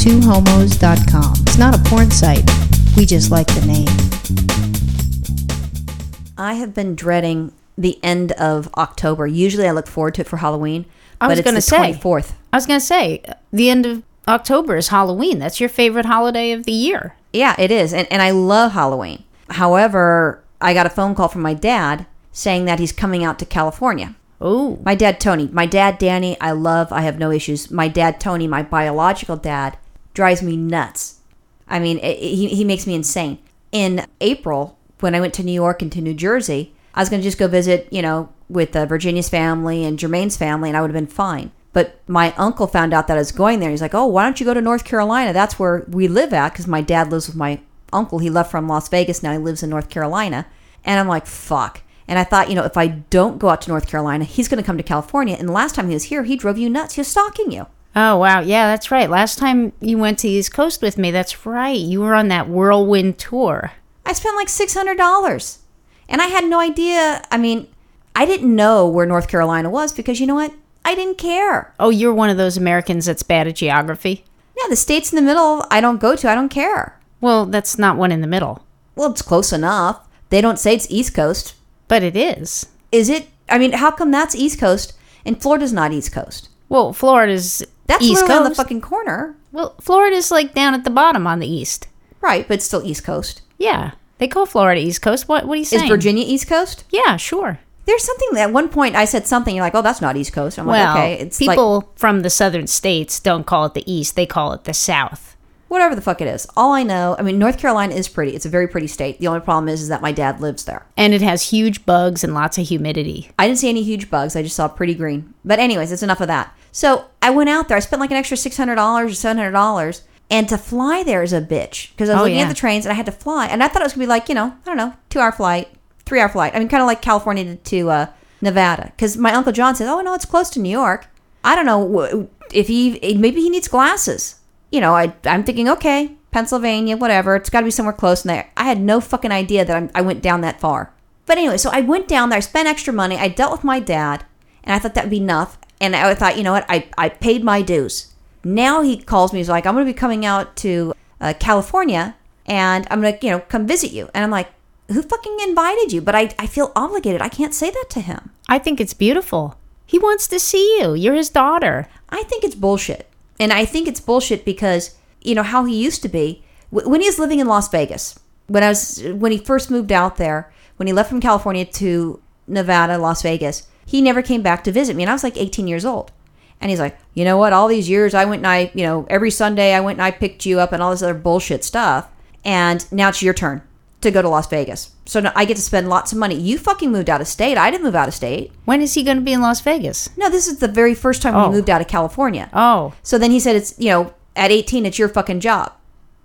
twohomos.com. It's not a porn site. We just like the name. I have been dreading the end of October. Usually I look forward to it for Halloween. I was but gonna say. 24th. I was going to say, the end of October is Halloween. That's your favorite holiday of the year. Yeah, it is. And, and I love Halloween. However, I got a phone call from my dad saying that he's coming out to California. Oh, My dad, Tony. My dad, Danny, I love. I have no issues. My dad, Tony, my biological dad, drives me nuts. I mean, it, it- he, he makes me insane. In April, when I went to New York and to New Jersey, I was going to just go visit, you know, with uh, Virginia's family and Jermaine's family, and I would have been fine. But my uncle found out that I was going there. He's like, oh, why don't you go to North Carolina? That's where we live at, because my dad lives with my uncle. He left from Las Vegas. Now he lives in North Carolina. And I'm like, fuck. And I thought, you know, if I don't go out to North Carolina, he's going to come to California. And the last time he was here, he drove you nuts. He was stalking you. Oh wow, yeah, that's right. Last time you went to the East Coast with me, that's right. You were on that whirlwind tour. I spent like $600. And I had no idea. I mean, I didn't know where North Carolina was because you know what? I didn't care. Oh, you're one of those Americans that's bad at geography. Yeah, the states in the middle, I don't go to. I don't care. Well, that's not one in the middle, Well, it's close enough. They don't say it's East Coast. But it is. Is it? I mean, how come that's East Coast and Florida's not East Coast? Well, Florida's That's East literally on the fucking corner. well, Florida's like down at the bottom on the east. Right, but still East Coast. Yeah, they call Florida East Coast. What? What are you saying? Is Virginia East Coast? Yeah, sure. There's something that at one point I said something, you're like, oh, that's not East Coast. I'm well, like, okay. It's like, people from the southern states don't call it the east; they call it the south. Whatever the fuck it is. All I know, I mean, North Carolina is pretty. It's a very pretty state. The only problem is, is that my dad lives there. And it has huge bugs and lots of humidity. I didn't see any huge bugs. I just saw pretty green. But anyways, it's enough of that. So I went out there. I spent like an extra six hundred dollars or seven hundred dollars, and to fly there is a bitch because I was Oh, looking yeah. at the trains and I had to fly, and I thought it was gonna be like you know I don't know two hour flight, three hour flight. I mean, kind of like California to, to uh, Nevada because my uncle John says, oh no, it's close to New York. I don't know if he maybe he needs glasses. You know, I I'm thinking okay, Pennsylvania, whatever. It's got to be somewhere close And there. I had no fucking idea that I'm, I went down that far. But anyway, so I went down there. I spent extra money. I dealt with my dad, and I thought that would be enough. And I thought, you know what? I, I paid my dues. Now he calls me. He's like, I'm going to be coming out to uh, California, and I'm going to, you know, come visit you. And I'm like, who fucking invited you? But I, I feel obligated. I can't say that to him. I think it's beautiful. He wants to see you. You're his daughter. I think it's bullshit. And I think it's bullshit because, you know, how he used to be when he was living in Las Vegas, when I was when he first moved out there, when he left from California to Nevada, Las Vegas, he never came back to visit me and I was like 18 years old. And he's like, "You know what? All these years I went and I, you know, every Sunday I went and I picked you up and all this other bullshit stuff. And now it's your turn to go to Las Vegas. So now I get to spend lots of money. You fucking moved out of state. I didn't move out of state. When is he going to be in Las Vegas? No, this is the very first time Oh. we moved out of California. Oh, So then he said, "It's you know, at 18, it's your fucking job."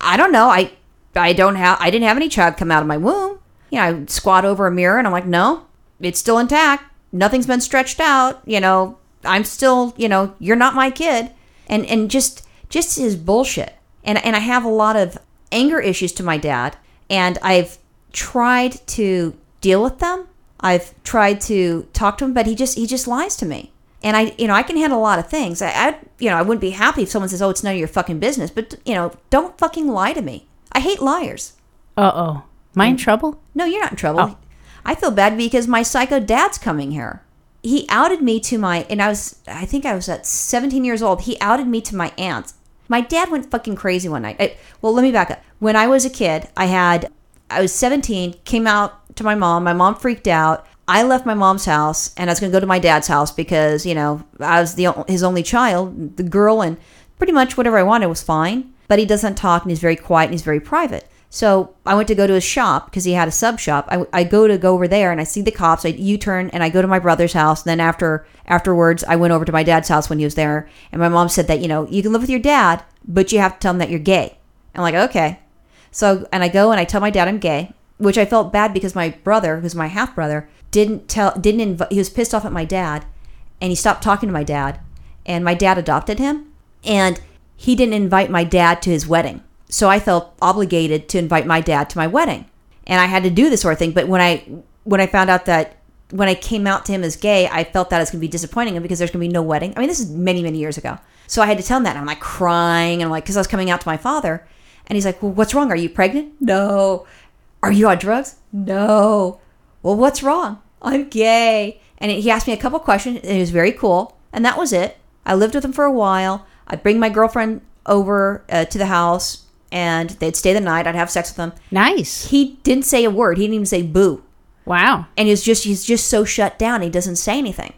I don't know. I I don't have. I didn't have any child come out of my womb. You know, I squat over a mirror and I'm like, "No, it's still intact. Nothing's been stretched out. You know, I'm still. You know, you're not my kid." And and just just his bullshit. And and I have a lot of anger issues to my dad, and I've tried to deal with them. I've tried to talk to him, but he just he just lies to me. And I, you know, I can handle a lot of things. I, I, you know, I wouldn't be happy if someone says, "Oh, it's none of your fucking business." But you know, don't fucking lie to me. I hate liars. uh oh. Am I in trouble? No, you're not in trouble. Oh. I feel bad because my psycho dad's coming here. He outed me to my, and I was, I think I was at 17 years old. He outed me to my aunt. My dad went fucking crazy one night. I, well, let me back up. When I was a kid, I had, I was 17, came out to my mom. My mom freaked out. I left my mom's house and I was going to go to my dad's house because, you know, I was the his only child, the girl, and pretty much whatever I wanted was fine. But he doesn't talk and he's very quiet and he's very private. So I went to go to his shop because he had a sub shop. I, I go to go over there and I see the cops. I U-turn and I go to my brother's house. And then after afterwards, I went over to my dad's house when he was there. And my mom said that you know you can live with your dad, but you have to tell him that you're gay. I'm like okay. So and I go and I tell my dad I'm gay, which I felt bad because my brother, who's my half brother, didn't tell didn't invite. He was pissed off at my dad, and he stopped talking to my dad. And my dad adopted him, and he didn't invite my dad to his wedding. So I felt obligated to invite my dad to my wedding, and I had to do this sort of thing. But when I when I found out that when I came out to him as gay, I felt that it's going to be disappointing him because there's going to be no wedding. I mean, this is many, many years ago. So I had to tell him that. I'm like crying and I'm like, because I was coming out to my father. And he's like, well, what's wrong? Are you pregnant? No. Are you on drugs? No. Well, what's wrong? I'm gay. And he asked me a couple questions and it was very cool. And that was it. I lived with him for a while. I'd bring my girlfriend over uh, to the house and they'd stay the night. I'd have sex with them. Nice. He didn't say a word. He didn't even say boo Wow. and he's just he's just so shut down he doesn't say anything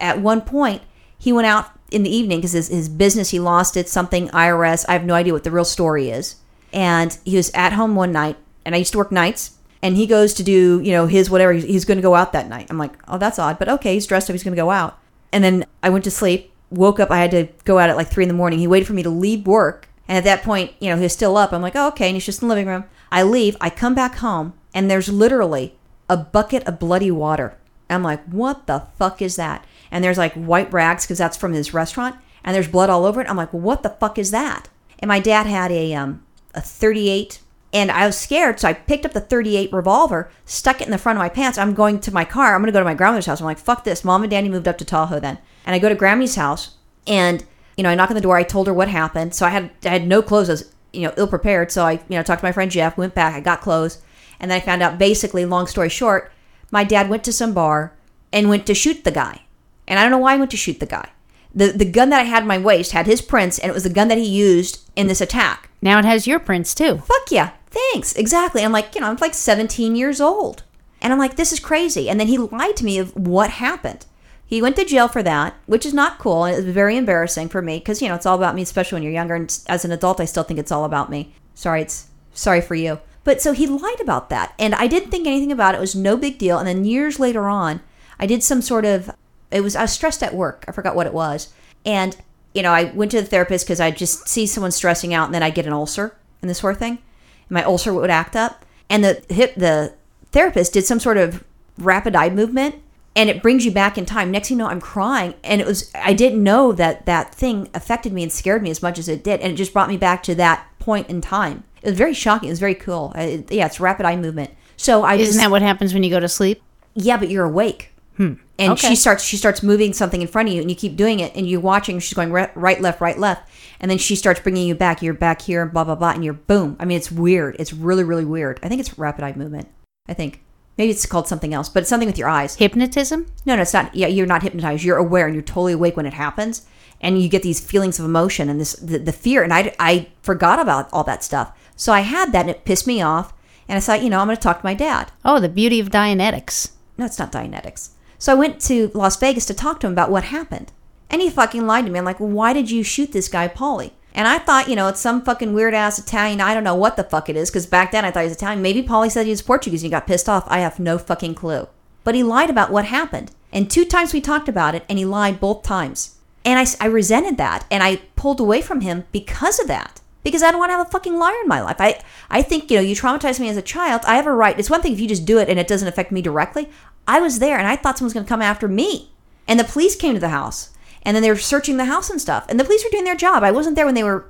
at one point he went out in the evening because his, his business he lost it something irs i have no idea what the real story is and he was at home one night and i used to work nights and he goes to do you know his whatever he's, he's going to go out that night i'm like oh that's odd but okay he's dressed up he's going to go out and then i went to sleep woke up i had to go out at like three in the morning he waited for me to leave work and at that point you know he was still up i'm like oh okay and he's just in the living room i leave i come back home and there's literally a bucket of bloody water. I'm like, what the fuck is that? And there's like white rags because that's from his restaurant, and there's blood all over it. I'm like, well, what the fuck is that? And my dad had a um a 38, and I was scared, so I picked up the 38 revolver, stuck it in the front of my pants. I'm going to my car. I'm gonna go to my grandmother's house. I'm like, fuck this. Mom and Daddy moved up to Tahoe then, and I go to Grammy's house, and you know, I knock on the door. I told her what happened, so I had I had no clothes. I was you know ill prepared, so I you know talked to my friend Jeff, went back, I got clothes. And then I found out basically, long story short, my dad went to some bar and went to shoot the guy. And I don't know why I went to shoot the guy. The, the gun that I had in my waist had his prints, and it was the gun that he used in this attack. Now it has your prints too. Fuck yeah. Thanks. Exactly. I'm like, you know, I'm like 17 years old. And I'm like, this is crazy. And then he lied to me of what happened. He went to jail for that, which is not cool. It was very embarrassing for me because, you know, it's all about me, especially when you're younger. And as an adult, I still think it's all about me. Sorry, it's sorry for you. But so he lied about that. And I didn't think anything about it. It was no big deal. And then years later on, I did some sort of, it was, I was stressed at work. I forgot what it was. And, you know, I went to the therapist because I just see someone stressing out and then I get an ulcer and this sort of thing. And my ulcer would act up. And the hip, the therapist did some sort of rapid eye movement and it brings you back in time. Next thing you know, I'm crying, and it was I didn't know that that thing affected me and scared me as much as it did, and it just brought me back to that point in time. It was very shocking. It was very cool. Uh, it- yeah, it's rapid eye movement. So I Isn't just that what happens when you go to sleep? yeah, but you're awake. Hmm. And Okay. she starts she starts moving something in front of you, and you keep doing it, and you're watching. She's going right, right, left, right, left, and then she starts bringing you back. You're back here, blah blah blah, and you're boom. I mean, it's weird. It's really really weird. I think it's rapid eye movement. I think maybe it's called something else, but it's something with your eyes. Hypnotism? No, no, it's not. Yeah, you're not hypnotized. You're aware and you're totally awake when it happens, and you get these feelings of emotion and this the, the fear. And I I forgot about all that stuff. So I had that, and it pissed me off. And I thought, you know, I'm going to talk to my dad. Oh, the beauty of Dianetics. No, it's not Dianetics. So I went to Las Vegas to talk to him about what happened. And he fucking lied to me. I'm like, well, why did you shoot this guy, Paulie? And I thought, you know, it's some fucking weird ass Italian. I don't know what the fuck it is, because back then I thought he was Italian. Maybe Paulie said he was Portuguese and he got pissed off. I have no fucking clue. But he lied about what happened. And two times we talked about it, and he lied both times. And I, I resented that, and I pulled away from him because of that. Because I don't want to have a fucking liar in my life. I, I think, you know, you traumatized me as a child. I have a right. It's one thing if you just do it and it doesn't affect me directly. I was there, and I thought someone was going to come after me. And the police came to the house, and then they were searching the house and stuff. And the police were doing their job. I wasn't there when they were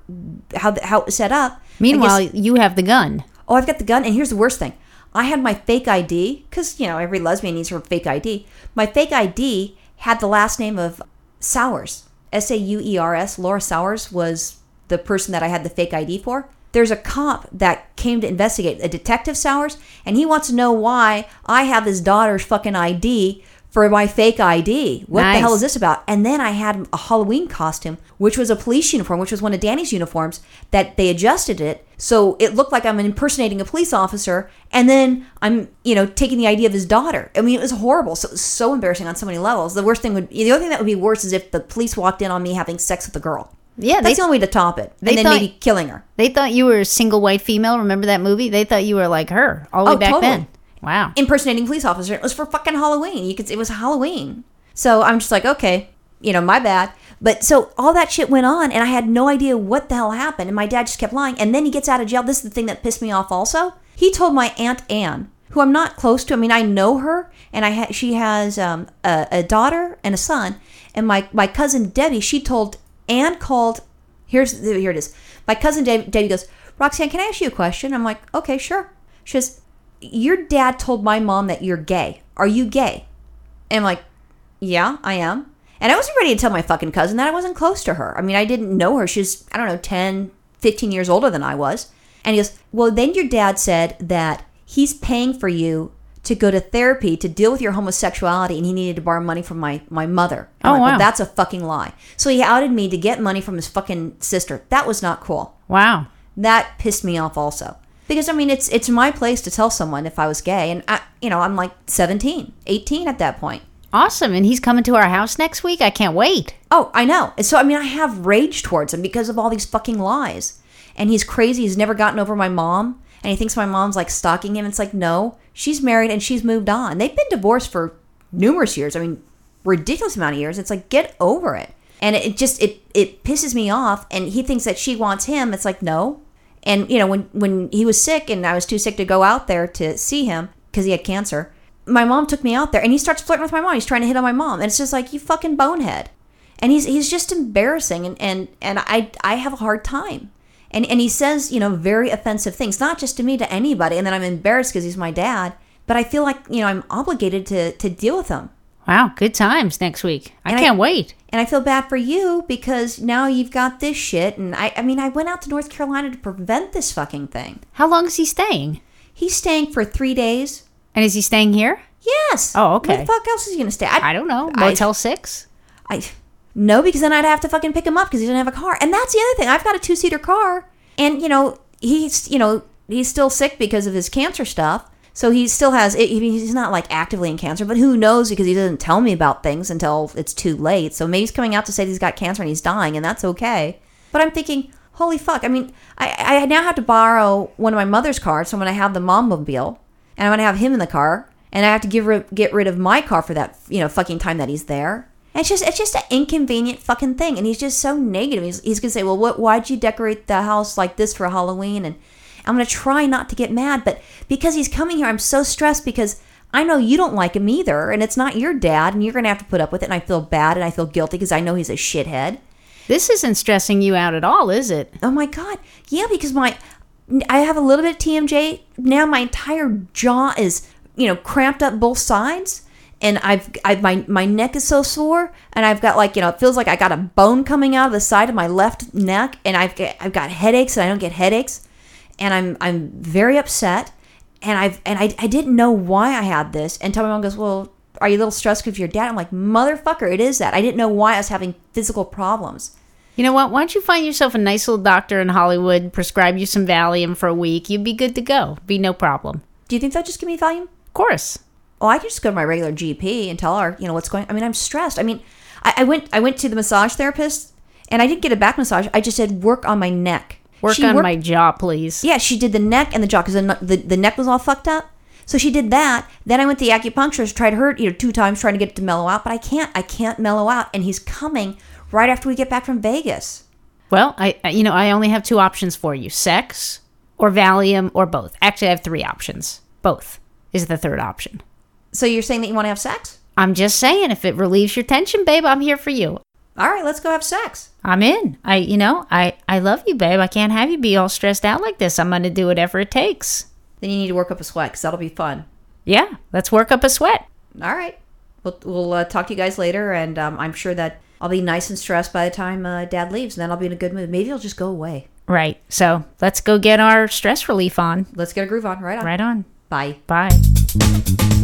how how it was set up. I guess- Meanwhile, you have the gun. oh, I've got the gun. And here's the worst thing: I had my fake ID because you know every lesbian needs her fake ID. My fake ID had the last name of Sauers, S A U E R S. Laura Sauers was the person that I had the fake ID for. There's a cop that came to investigate, a detective Sauers, and he wants to know why I have his daughter's fucking ID for my fake ID. What the hell is this about? And then I had a Halloween costume, which was a police uniform, which was one of Danny's uniforms, that they adjusted it so it looked like I'm impersonating a police officer, and then I'm, you know, taking the ID of his daughter. I mean, it was horrible. So it was so embarrassing on so many levels. The worst thing would, the only thing that would be worse is if the police walked in on me having sex with a girl. Yeah, That's the only way to top it. they And then thought- maybe killing her. they thought you were a single white female. Remember that movie? They thought you were like her all the way Oh, back totally. then. Wow. impersonating police officer. It was for fucking Halloween. You could it was Halloween. So I'm just like, okay, you know, my bad. But so all that shit went on and I had no idea what the hell happened and my dad just kept lying and then he gets out of jail. This is the thing that pissed me off also. He told my aunt Anne, who I'm not close to. I mean, I know her and I ha- she has um, a, a daughter and a son and my my cousin Debbie, she told Anne called Here's here it is. My cousin Deb- Debbie goes, Roxanne, can I ask you a question? I'm like, okay, sure. She says, your dad told my mom that you're gay. Are you gay? And I'm like, yeah, I am. And I wasn't ready to tell my fucking cousin that I wasn't close to her. I mean, I didn't know her. She was, I don't know, 10, 15 years older than I was. And he goes, Well, then your dad said that he's paying for you to go to therapy to deal with your homosexuality and he needed to borrow money from my, my mother. I'm Oh, like, wow. Well, that's a fucking lie. So he outed me to get money from his fucking sister. That was not cool. Wow. That pissed me off also. Because I mean it's it's my place to tell someone if I was gay and I you know, I'm like 17, 18 at that point. Awesome. And he's coming to our house next week. I can't wait. Oh, I know. And so, I mean, I have rage towards him because of all these fucking lies. And he's crazy. He's never gotten over my mom. And he thinks my mom's like stalking him. It's like, no, she's married and she's moved on. They've been divorced for numerous years. I mean, ridiculous amount of years. It's like, get over it. And it just, it, it pisses me off. And he thinks that she wants him. It's like, no. And, you know, when, when he was sick and I was too sick to go out there to see him because he had cancer, my mom took me out there and he starts flirting with my mom. He's trying to hit on my mom. And it's just like, you fucking bonehead and he's he's just embarrassing and and and I I have a hard time. And and he says, you know, very offensive things, not just to me, to anybody. And then I'm embarrassed because he's my dad, but I feel like, you know, I'm obligated to to deal with him. Wow. Good times next week. I And can't wait. And I feel bad for you because now you've got this shit and I I mean, I went out to North Carolina to prevent this fucking thing. How long is he staying? He's staying for 3 days. And is he staying here? Yes. Oh, okay. Where the fuck else is he going to stay? I don't know. I- Motel 6? I no, because then I'd have to fucking pick him up because he doesn't have a car. And that's the other thing. I've got a two seater car, and you know he's you know he's still sick because of his cancer stuff. So he still has. I mean, he's not like actively in cancer, but who knows because he doesn't tell me about things until it's too late. So maybe he's coming out to say he's got cancer and he's dying, and that's okay. But I'm thinking, holy fuck! I mean, I I now have to borrow one of my mother's cars. So I'm gonna have the mom mobile, and I'm gonna have him in the car, and I have to give get rid of my car for that you know fucking time that he's there. And it's just it's just an inconvenient fucking thing, and he's just so negative. He's, he's gonna say, well, what? Why'd you decorate the house like this for Halloween? And I'm gonna try not to get mad, but because he's coming here, I'm so stressed because I know you don't like him either, and it's not your dad, and you're gonna have to put up with it. And I feel bad, and I feel guilty because I know he's a shithead. This isn't stressing you out at all, is it? Oh my god, yeah, because my I have a little bit of TMJ now. My entire jaw is you know cramped up both sides, and I've I've my my neck is so sore, and I've got like you know it feels like I got a bone coming out of the side of my left neck, and I've got, I've got headaches, and I don't get headaches, and I'm I'm very upset, and I've and I I didn't know why I had this until my mom goes, well. Are you a little stressed because your dad? I'm like, motherfucker, it is that. I didn't know why I was having physical problems. You know what? Why don't you find yourself a nice little doctor in Hollywood, prescribe you some Valium for a week? You'd be good to go. Be no problem. Do you think they'll just give me Valium? Of course. well, I can just go to my regular GP and tell her, you know, what's going. I mean, I'm stressed. I mean, I, I went, I went to the massage therapist, and I didn't get a back massage. I just said work on my neck. Work She on worked- my jaw, please. Yeah, she did the neck and the jaw because the, the the neck was all fucked up. So she did that. Then I went to the acupuncturist, tried her, you know, two times trying to get it to mellow out, but I can't. I can't mellow out, and he's coming right after we get back from Vegas. Well, I I- you know, I only have two options for you. Sex or Valium or both. Actually, I have three options. Both is the third option. So you're saying that you want to have sex? I'm just saying if it relieves your tension, babe, I'm here for you. All right, let's go have sex. I'm in. I you know, I I love you, babe. I can't have you be all stressed out like this. I'm going to do whatever it takes. Then you need to work up a sweat because that'll be fun. Yeah, let's work up a sweat. All right. We'll, we'll uh, talk to you guys later, and um, I'm sure that I'll be nice and stressed by the time uh, Dad leaves, and then I'll be in a good mood. Maybe I'll just go away. Right. So, let's go get our stress relief on. Let's get a groove on. Right on. Right on. Bye. Bye.